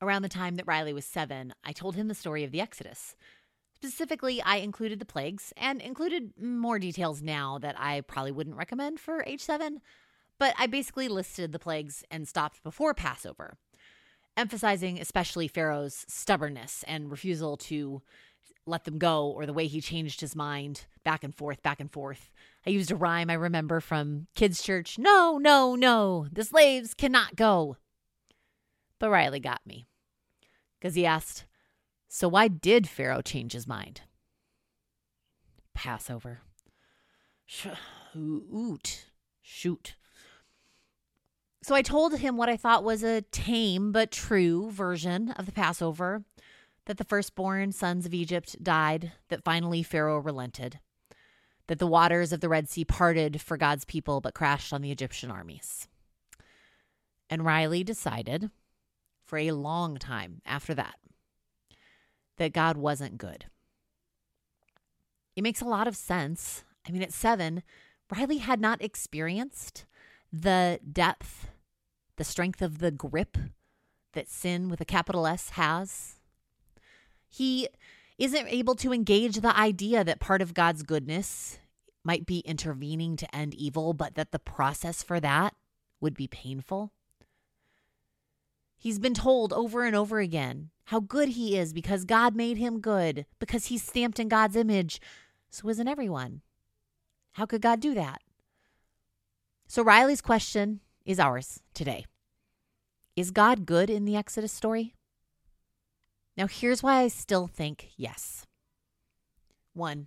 Around the time that Riley was seven, I told him the story of the Exodus. Specifically, I included the plagues and included more details now that I probably wouldn't recommend for age seven, but I basically listed the plagues and stopped before Passover, emphasizing especially Pharaoh's stubbornness and refusal to let them go or the way he changed his mind back and forth, back and forth. I used a rhyme I remember from kids' church No, no, no, the slaves cannot go. But Riley got me because he asked, So why did Pharaoh change his mind? Passover. Shoot. Shoot. So I told him what I thought was a tame but true version of the Passover that the firstborn sons of Egypt died, that finally Pharaoh relented, that the waters of the Red Sea parted for God's people but crashed on the Egyptian armies. And Riley decided, for a long time after that, that God wasn't good. It makes a lot of sense. I mean, at seven, Riley had not experienced the depth, the strength of the grip that sin with a capital S has he isn't able to engage the idea that part of God's goodness might be intervening to end evil, but that the process for that would be painful. He's been told over and over again how good he is because God made him good, because he's stamped in God's image. So isn't everyone. How could God do that? So Riley's question is ours today. Is God good in the Exodus story? Now, here's why I still think yes. One,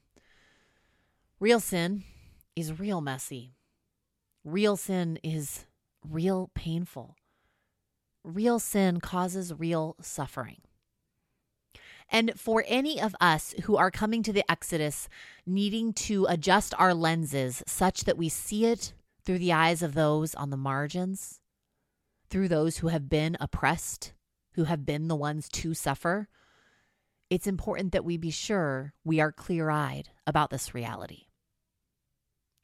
real sin is real messy. Real sin is real painful. Real sin causes real suffering. And for any of us who are coming to the Exodus needing to adjust our lenses such that we see it through the eyes of those on the margins, through those who have been oppressed, who have been the ones to suffer, it's important that we be sure we are clear eyed about this reality.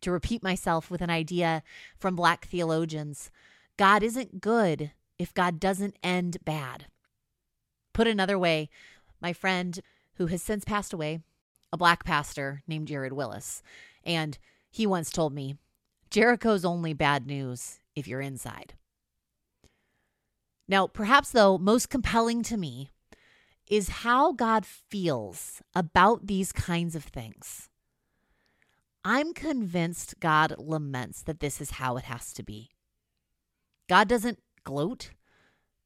To repeat myself with an idea from Black theologians, God isn't good if God doesn't end bad. Put another way, my friend who has since passed away, a black pastor named Jared Willis, and he once told me, Jericho's only bad news if you're inside. Now, perhaps though, most compelling to me is how God feels about these kinds of things. I'm convinced God laments that this is how it has to be. God doesn't gloat,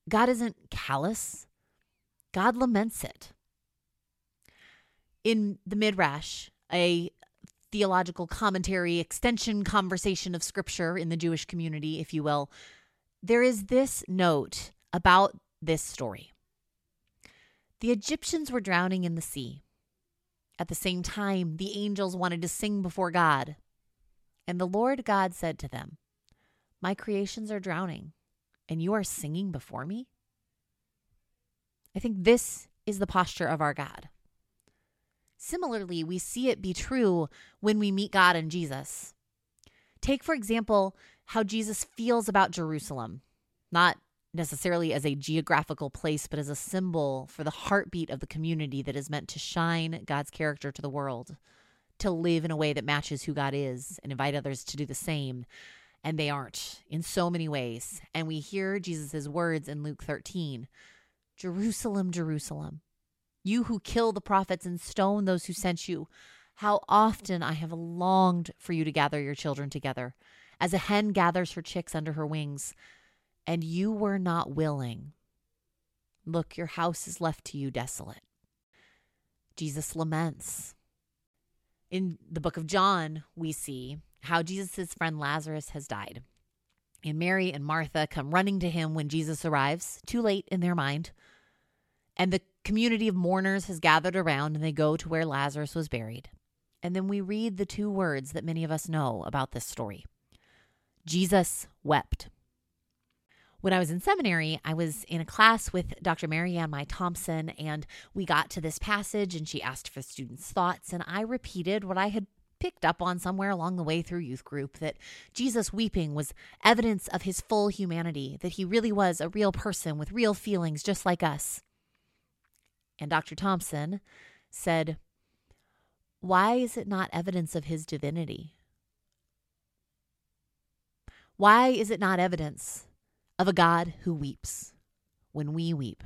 God isn't callous, God laments it. In the Midrash, a theological commentary, extension conversation of scripture in the Jewish community, if you will, there is this note about this story. The Egyptians were drowning in the sea. At the same time, the angels wanted to sing before God. And the Lord God said to them, My creations are drowning, and you are singing before me? I think this is the posture of our God. Similarly, we see it be true when we meet God in Jesus. Take, for example, how Jesus feels about Jerusalem, not necessarily as a geographical place, but as a symbol for the heartbeat of the community that is meant to shine God's character to the world, to live in a way that matches who God is and invite others to do the same. And they aren't in so many ways. And we hear Jesus' words in Luke 13 Jerusalem, Jerusalem, you who kill the prophets and stone those who sent you, how often I have longed for you to gather your children together, as a hen gathers her chicks under her wings and you were not willing. Look, your house is left to you desolate. Jesus laments. In the book of John, we see how Jesus' friend Lazarus has died. And Mary and Martha come running to him when Jesus arrives, too late in their mind. And the community of mourners has gathered around and they go to where Lazarus was buried. And then we read the two words that many of us know about this story Jesus wept. When I was in seminary, I was in a class with Dr. Marianne Meye Thompson, and we got to this passage, and she asked for students' thoughts, and I repeated what I had picked up on somewhere along the way through youth group that Jesus weeping was evidence of his full humanity, that he really was a real person with real feelings just like us. And Dr. Thompson said, Why is it not evidence of his divinity? Why is it not evidence of a God who weeps when we weep,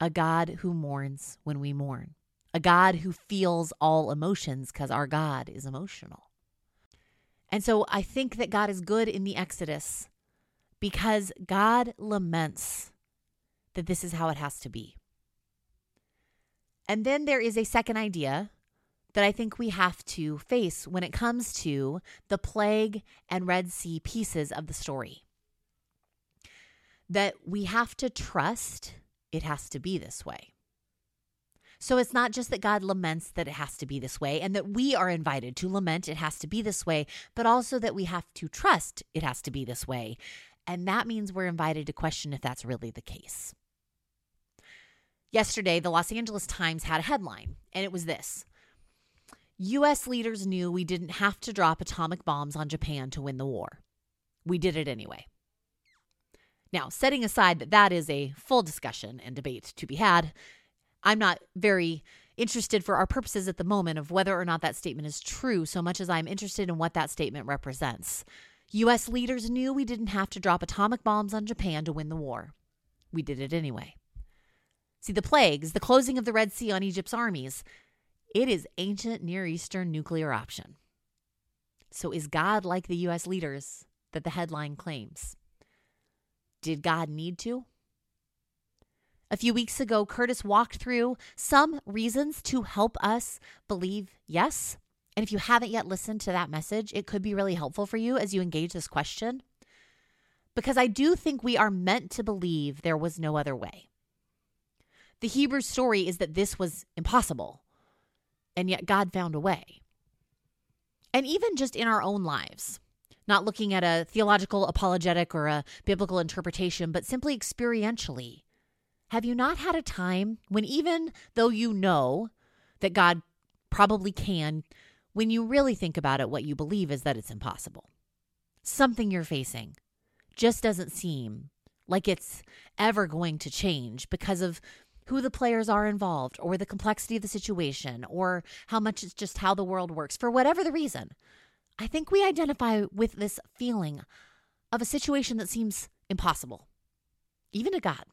a God who mourns when we mourn? A God who feels all emotions because our God is emotional. And so I think that God is good in the Exodus because God laments that this is how it has to be. And then there is a second idea that I think we have to face when it comes to the plague and Red Sea pieces of the story. That we have to trust it has to be this way. So it's not just that God laments that it has to be this way and that we are invited to lament it has to be this way, but also that we have to trust it has to be this way. And that means we're invited to question if that's really the case. Yesterday, the Los Angeles Times had a headline, and it was this U.S. leaders knew we didn't have to drop atomic bombs on Japan to win the war. We did it anyway. Now, setting aside that that is a full discussion and debate to be had, I'm not very interested for our purposes at the moment of whether or not that statement is true so much as I'm interested in what that statement represents. US leaders knew we didn't have to drop atomic bombs on Japan to win the war. We did it anyway. See, the plagues, the closing of the Red Sea on Egypt's armies, it is ancient Near Eastern nuclear option. So is God like the US leaders that the headline claims? Did God need to? A few weeks ago, Curtis walked through some reasons to help us believe yes. And if you haven't yet listened to that message, it could be really helpful for you as you engage this question. Because I do think we are meant to believe there was no other way. The Hebrew story is that this was impossible, and yet God found a way. And even just in our own lives, not looking at a theological apologetic or a biblical interpretation, but simply experientially, have you not had a time when, even though you know that God probably can, when you really think about it, what you believe is that it's impossible? Something you're facing just doesn't seem like it's ever going to change because of who the players are involved or the complexity of the situation or how much it's just how the world works for whatever the reason. I think we identify with this feeling of a situation that seems impossible, even to God.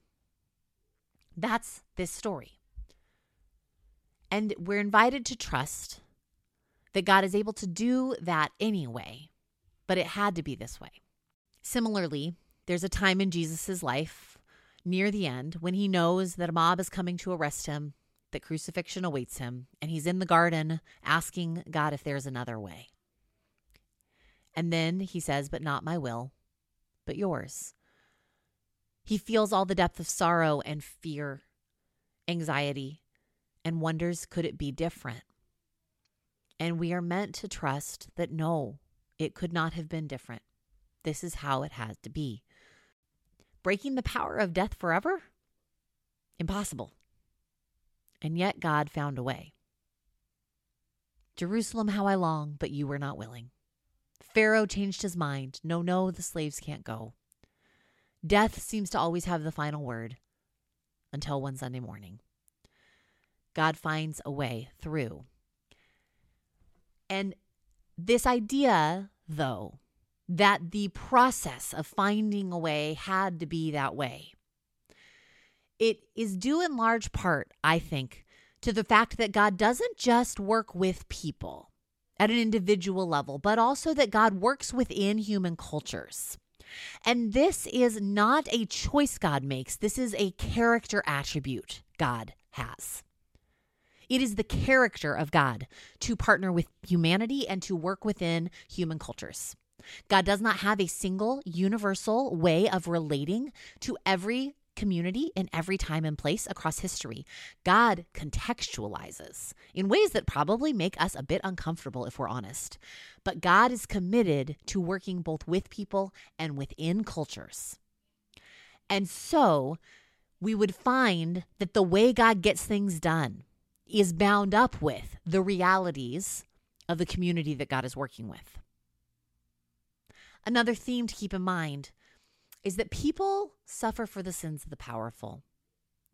That's this story. And we're invited to trust that God is able to do that anyway, but it had to be this way. Similarly, there's a time in Jesus' life near the end when he knows that a mob is coming to arrest him, that crucifixion awaits him, and he's in the garden asking God if there's another way. And then he says, But not my will, but yours. He feels all the depth of sorrow and fear, anxiety, and wonders could it be different? And we are meant to trust that no, it could not have been different. This is how it has to be. Breaking the power of death forever? Impossible. And yet God found a way. Jerusalem, how I long, but you were not willing. Pharaoh changed his mind. No, no, the slaves can't go. Death seems to always have the final word until one Sunday morning. God finds a way through. And this idea, though, that the process of finding a way had to be that way, it is due in large part, I think, to the fact that God doesn't just work with people at an individual level, but also that God works within human cultures. And this is not a choice God makes, this is a character attribute God has. It is the character of God to partner with humanity and to work within human cultures. God does not have a single universal way of relating to every community in every time and place across history. God contextualizes in ways that probably make us a bit uncomfortable if we're honest. But God is committed to working both with people and within cultures. And so we would find that the way God gets things done is bound up with the realities of the community that God is working with. Another theme to keep in mind is that people suffer for the sins of the powerful.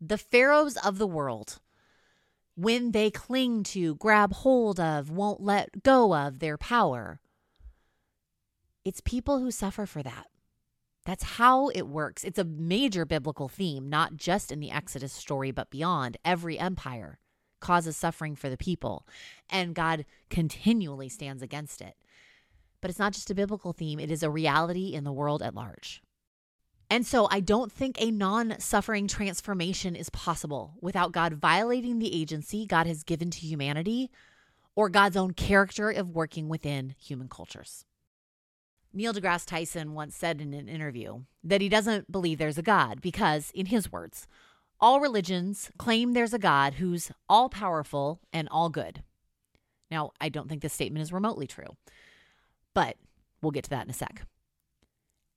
The pharaohs of the world, when they cling to, grab hold of, won't let go of their power, it's people who suffer for that. That's how it works. It's a major biblical theme, not just in the Exodus story, but beyond. Every empire causes suffering for the people, and God continually stands against it. But it's not just a biblical theme, it is a reality in the world at large. And so I don't think a non suffering transformation is possible without God violating the agency God has given to humanity or God's own character of working within human cultures. Neil deGrasse Tyson once said in an interview that he doesn't believe there's a God because, in his words, all religions claim there's a God who's all powerful and all good. Now, I don't think this statement is remotely true, but we'll get to that in a sec.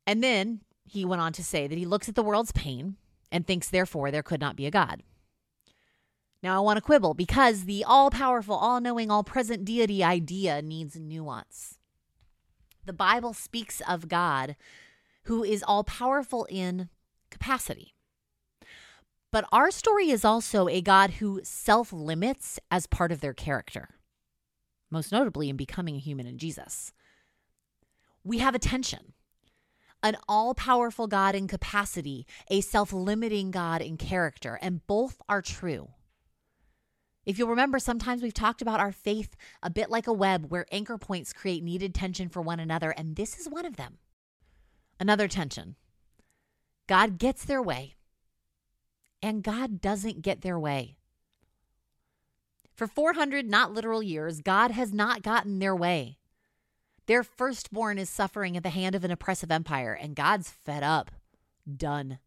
And then he went on to say that he looks at the world's pain and thinks, therefore, there could not be a God. Now, I want to quibble because the all powerful, all knowing, all present deity idea needs nuance. The Bible speaks of God who is all powerful in capacity. But our story is also a God who self limits as part of their character, most notably in becoming a human in Jesus. We have a tension an all powerful God in capacity, a self limiting God in character, and both are true. If you'll remember, sometimes we've talked about our faith a bit like a web where anchor points create needed tension for one another, and this is one of them. Another tension God gets their way, and God doesn't get their way. For 400 not literal years, God has not gotten their way. Their firstborn is suffering at the hand of an oppressive empire, and God's fed up. Done.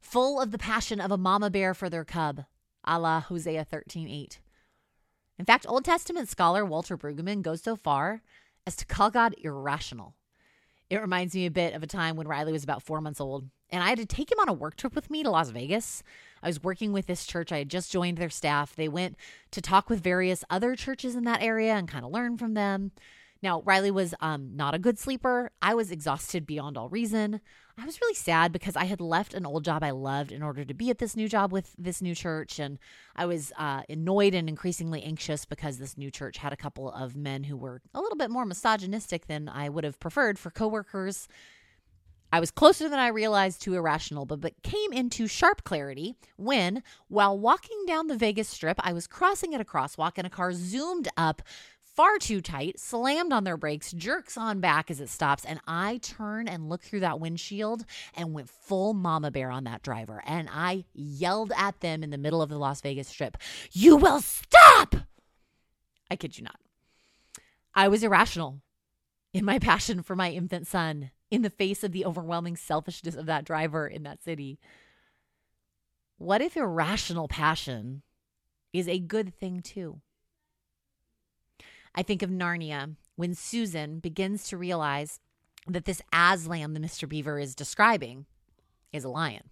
Full of the passion of a mama bear for their cub a la Hosea 13:8. In fact, Old Testament scholar Walter Brueggemann goes so far as to call God irrational. It reminds me a bit of a time when Riley was about four months old, and I had to take him on a work trip with me to Las Vegas. I was working with this church. I had just joined their staff. They went to talk with various other churches in that area and kind of learn from them. Now, Riley was um, not a good sleeper. I was exhausted beyond all reason. I was really sad because I had left an old job I loved in order to be at this new job with this new church. And I was uh, annoyed and increasingly anxious because this new church had a couple of men who were a little bit more misogynistic than I would have preferred for coworkers. I was closer than I realized to irrational, but, but came into sharp clarity when, while walking down the Vegas Strip, I was crossing at a crosswalk and a car zoomed up far too tight, slammed on their brakes, jerks on back as it stops, and I turn and look through that windshield and went full mama bear on that driver. And I yelled at them in the middle of the Las Vegas Strip, You will stop! I kid you not. I was irrational in my passion for my infant son in the face of the overwhelming selfishness of that driver in that city. What if irrational passion is a good thing too? I think of Narnia when Susan begins to realize that this Aslan, that Mr. Beaver is describing, is a lion.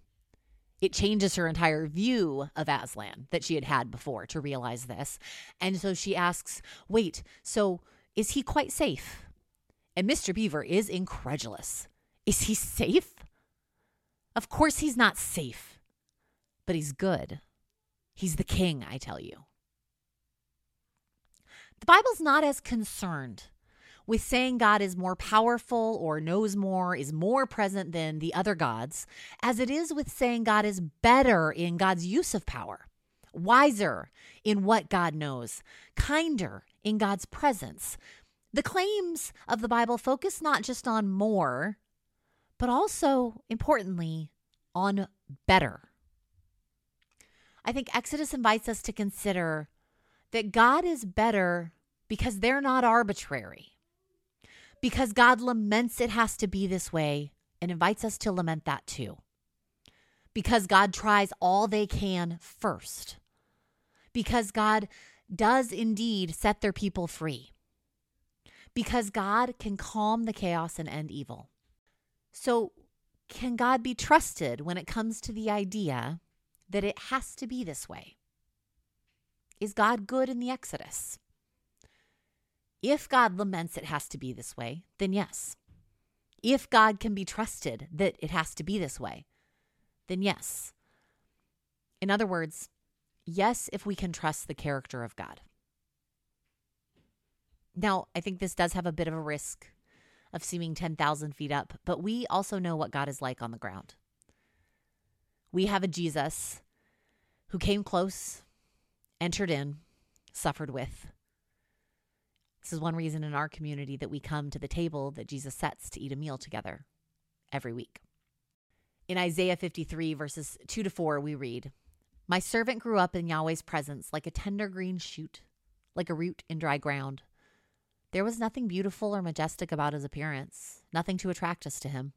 It changes her entire view of Aslan that she had had before to realize this. And so she asks, Wait, so is he quite safe? And Mr. Beaver is incredulous. Is he safe? Of course he's not safe, but he's good. He's the king, I tell you. The Bible's not as concerned with saying God is more powerful or knows more, is more present than the other gods, as it is with saying God is better in God's use of power, wiser in what God knows, kinder in God's presence. The claims of the Bible focus not just on more, but also, importantly, on better. I think Exodus invites us to consider that God is better because they're not arbitrary. Because God laments it has to be this way and invites us to lament that too. Because God tries all they can first. Because God does indeed set their people free. Because God can calm the chaos and end evil. So, can God be trusted when it comes to the idea that it has to be this way? Is God good in the Exodus? If God laments it has to be this way, then yes. If God can be trusted that it has to be this way, then yes. In other words, yes, if we can trust the character of God. Now, I think this does have a bit of a risk of seeming 10,000 feet up, but we also know what God is like on the ground. We have a Jesus who came close, entered in, suffered with. This is one reason in our community that we come to the table that Jesus sets to eat a meal together every week. In Isaiah 53, verses 2 to 4, we read My servant grew up in Yahweh's presence like a tender green shoot, like a root in dry ground. There was nothing beautiful or majestic about his appearance, nothing to attract us to him.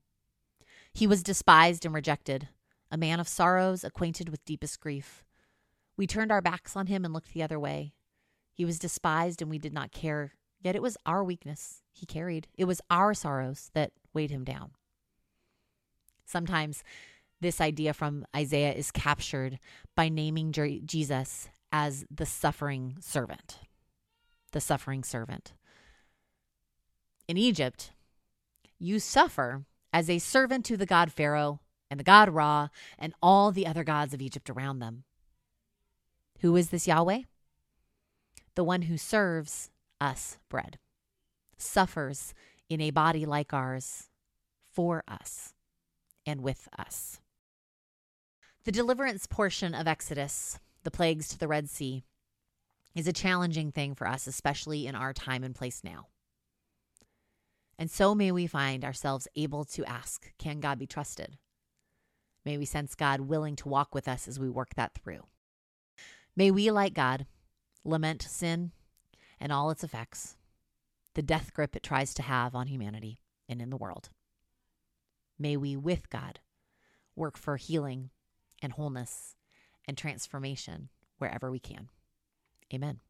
He was despised and rejected, a man of sorrows, acquainted with deepest grief. We turned our backs on him and looked the other way. He was despised and we did not care, yet it was our weakness he carried. It was our sorrows that weighed him down. Sometimes this idea from Isaiah is captured by naming Jesus as the suffering servant. The suffering servant. In Egypt, you suffer as a servant to the god Pharaoh and the god Ra and all the other gods of Egypt around them. Who is this Yahweh? The one who serves us bread, suffers in a body like ours for us and with us. The deliverance portion of Exodus, the plagues to the Red Sea, is a challenging thing for us, especially in our time and place now. And so may we find ourselves able to ask, Can God be trusted? May we sense God willing to walk with us as we work that through. May we, like God, lament sin and all its effects, the death grip it tries to have on humanity and in the world. May we, with God, work for healing and wholeness and transformation wherever we can. Amen.